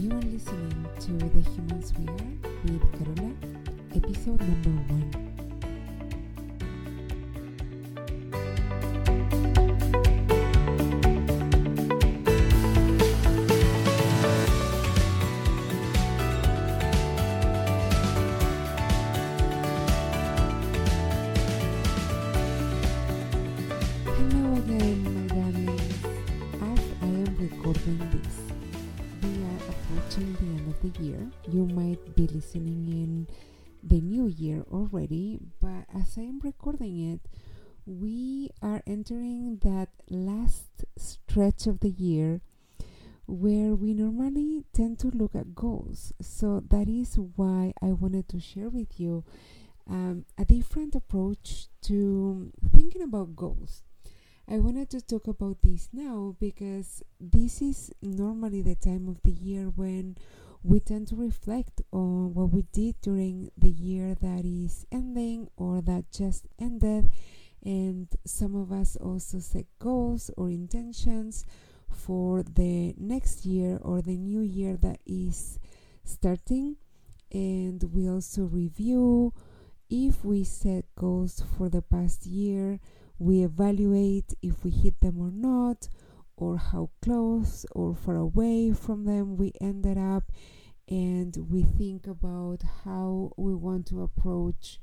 You are listening to The Humans We Are with Carola, episode number one. Be listening in the new year already, but as I am recording it, we are entering that last stretch of the year where we normally tend to look at goals. So that is why I wanted to share with you um, a different approach to thinking about goals. I wanted to talk about this now because this is normally the time of the year when we tend to reflect on what we did during the year that is ending or that just ended. And some of us also set goals or intentions for the next year or the new year that is starting. And we also review if we set goals for the past year we evaluate if we hit them or not, or how close or far away from them we ended up, and we think about how we want to approach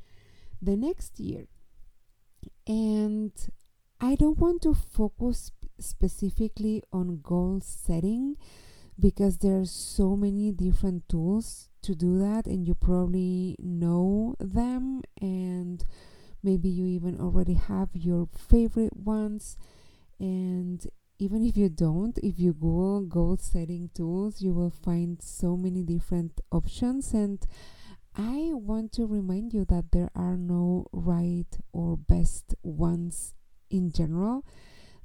the next year. And I don't want to focus specifically on goal setting because there are so many different tools to do that, and you probably know them and maybe you even already have your favorite ones and even if you don't if you google goal setting tools you will find so many different options. And i want to remind you that there are no right or best ones in general.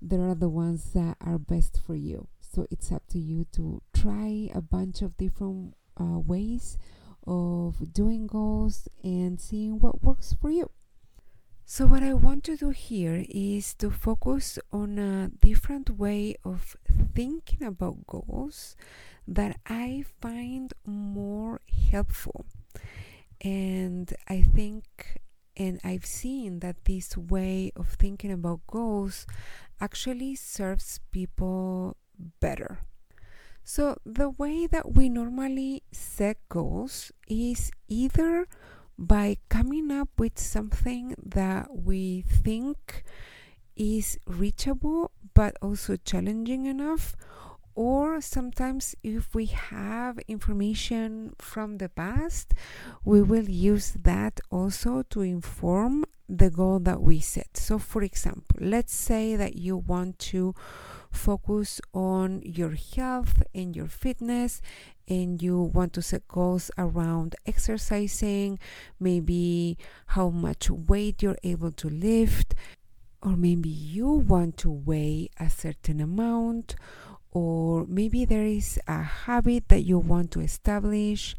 There are the ones that are best for you. So it's up to you to try a bunch of different uh, ways of doing goals and seeing what works for you so, what I want to do here is to focus on a different way of thinking about goals that I find more helpful. And I think, and I've seen that this way of thinking about goals actually serves people better. So, the way that we normally set goals is either by coming up with something that we think is reachable but also challenging enough or sometimes if we have information from the past we will use that also to inform the goal that we set. So for example let's say that you want to focus on your health and your fitness and you want to set goals around exercising, maybe how much weight you're able to lift, or maybe you want to weigh a certain amount, or maybe there is a habit that you want to establish.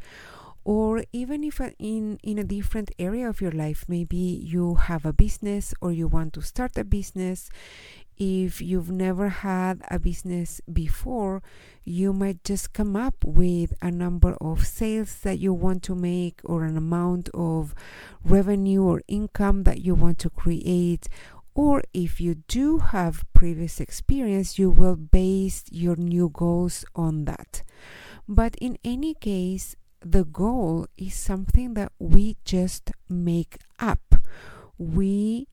Or even if uh, in, in a different area of your life, maybe you have a business or you want to start a business if you've never had a business before, you might just come up with a number of sales that you want to make or an amount of revenue or income that you want to create. Or if you do have previous experience, you will base your new goals on that. But in any case, the goal is something that we just make up. We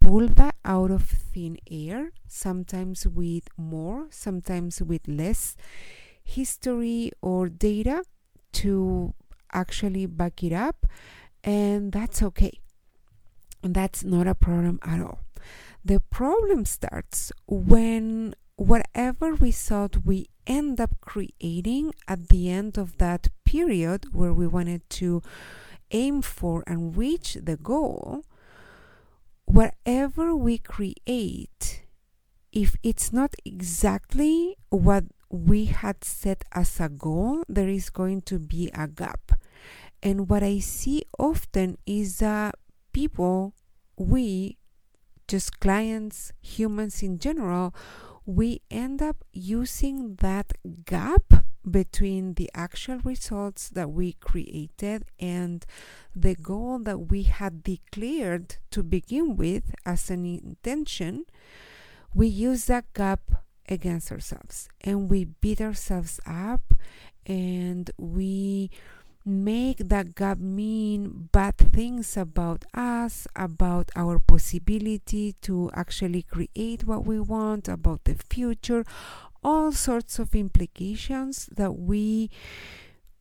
pull that out of thin air, sometimes with more, sometimes with less history or data to actually back it up, and that's okay. And that's not a problem at all. The problem starts when whatever result we end up creating at the end of that period where we wanted to aim for and reach the goal whatever we create, if it's not exactly what we had set as a goal, there is going to be a gap. And what I see often is that people, we, just clients, humans in general, we end up using that gap between the actual results that we created and the goal that we had declared to begin with as an intention, we use that gap against ourselves and we beat ourselves up and we make that gap mean bad things about us, about our possibility to actually create what we want, about the future, all sorts of implications that we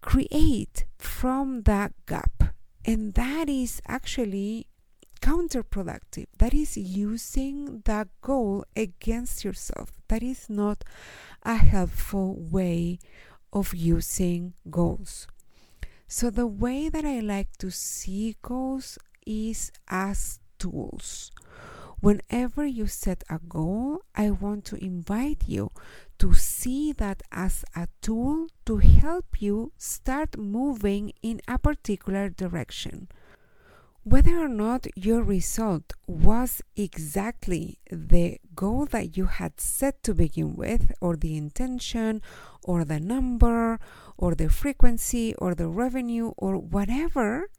create from that gap. And that is actually counterproductive. That is using that goal against yourself. That is not a helpful way of using goals. So, the way that I like to see goals is as tools. Whenever you set a goal, I want to invite you to see that as a tool to help you start moving in a particular direction. Whether or not your result was exactly the goal that you had set to begin with, or the intention, or the number, or the frequency, or the revenue, or whatever,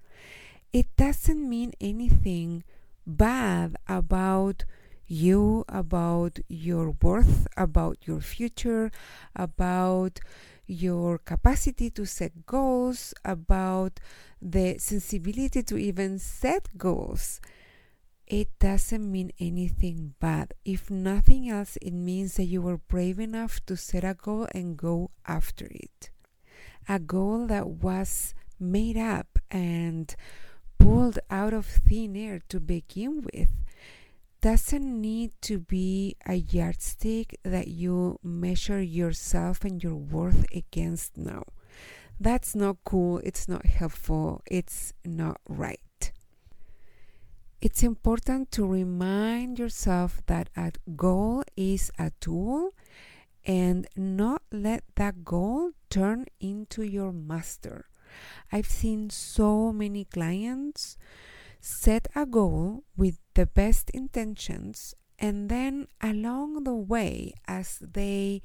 it doesn't mean anything bad about you, about your worth, about your future, about your capacity to set goals, about the sensibility to even set goals. It doesn't mean anything bad. If nothing else, it means that you were brave enough to set a goal and go after it. A goal that was made up and pulled out of thin air to begin with doesn't need to be a yardstick that you measure yourself and your worth against now. That's not cool, it's not helpful, it's not right. It's important to remind yourself that a goal is a tool and not let that goal turn into your master. I've seen so many clients set a goal with the best intentions, and then along the way, as they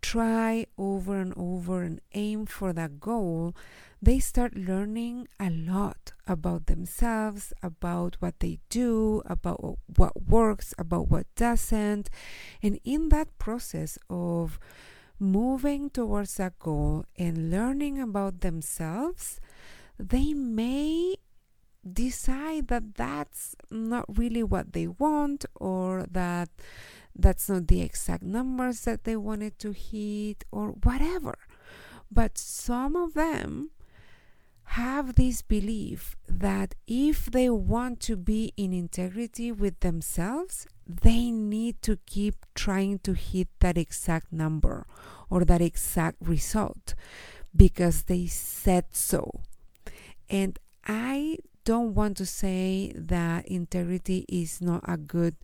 try over and over and aim for that goal, they start learning a lot about themselves, about what they do, about what works, about what doesn't. And in that process of moving towards a goal and learning about themselves, they may decide that that's not really what they want or that that's not the exact numbers that they wanted to hit or whatever. But some of them have this belief that if they want to be in integrity with themselves, they need to keep trying to hit that exact number or that exact result because they said so. And I don't want to say that integrity is not a good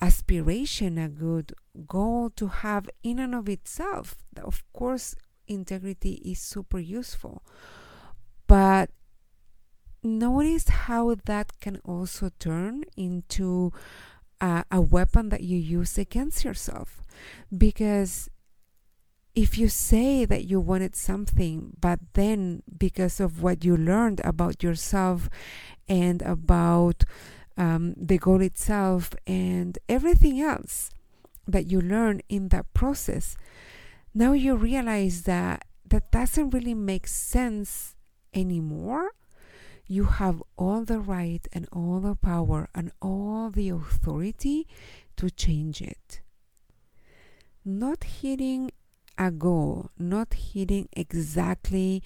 aspiration, a good goal to have in and of itself. Of course, integrity is super useful. But notice how that can also turn into a, a weapon that you use against yourself. Because if you say that you wanted something, but then because of what you learned about yourself and about um, the goal itself and everything else that you learn in that process, now you realize that that doesn't really make sense anymore. You have all the right and all the power and all the authority to change it. Not hitting a goal, not hitting exactly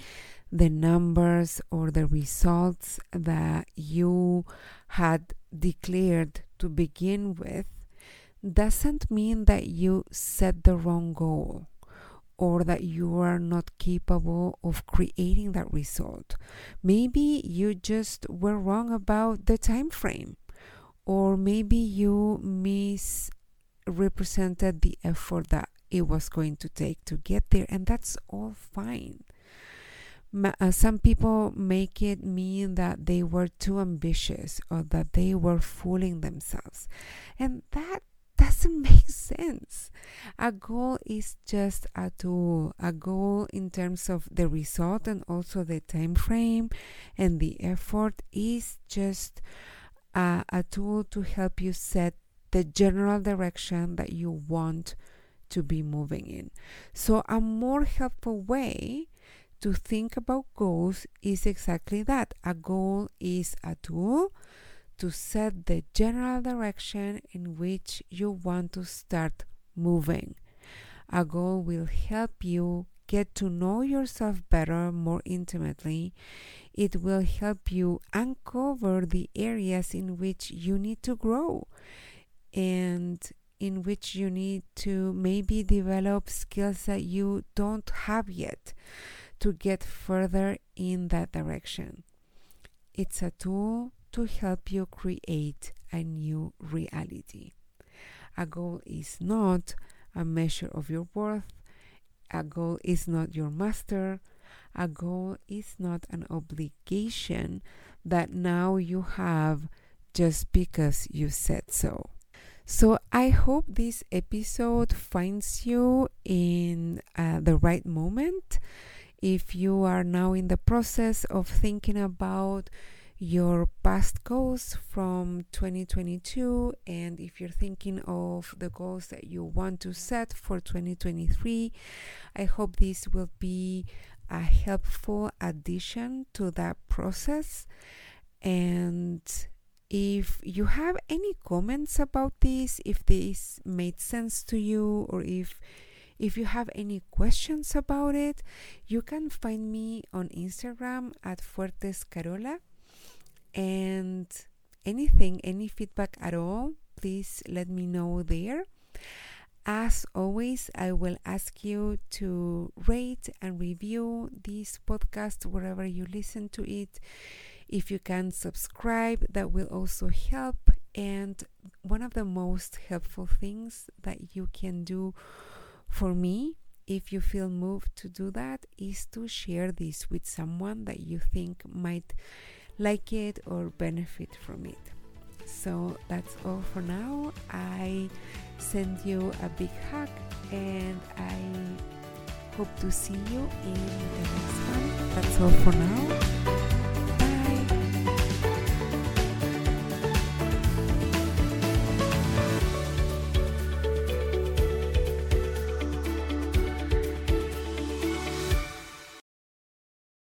the numbers or the results that you had declared to begin with, doesn't mean that you set the wrong goal or that you are not capable of creating that result. Maybe you just were wrong about the time frame or maybe you misrepresented the effort that it was going to take to get there, and that's all fine. Uh, some people make it mean that they were too ambitious or that they were fooling themselves, and that doesn't make sense. A goal is just a tool, a goal in terms of the result and also the time frame and the effort is just a, a tool to help you set the general direction that you want to be moving in. So, a more helpful way to think about goals is exactly that. A goal is a tool to set the general direction in which you want to start moving. A goal will help you get to know yourself better, more intimately. It will help you uncover the areas in which you need to grow and in which you need to maybe develop skills that you don't have yet to get further in that direction. It's a tool to help you create a new reality. A goal is not a measure of your worth. A goal is not your master. A goal is not an obligation that now you have just because you said so. So I hope this episode finds you in uh, the right moment. If you are now in the process of thinking about your past goals from 2022 and if you're thinking of the goals that you want to set for 2023 i hope this will be a helpful addition to that process and if you have any comments about this, if this made sense to you, or if if you have any questions about it, you can find me on Instagram at Fuertes Carola. And anything, any feedback at all, please let me know there. As always, I will ask you to rate and review this podcast wherever you listen to it. If you can subscribe, that will also help. And one of the most helpful things that you can do for me, if you feel moved to do that, is to share this with someone that you think might like it or benefit from it. So that's all for now. I send you a big hug and I hope to see you in the next one. That's all for now.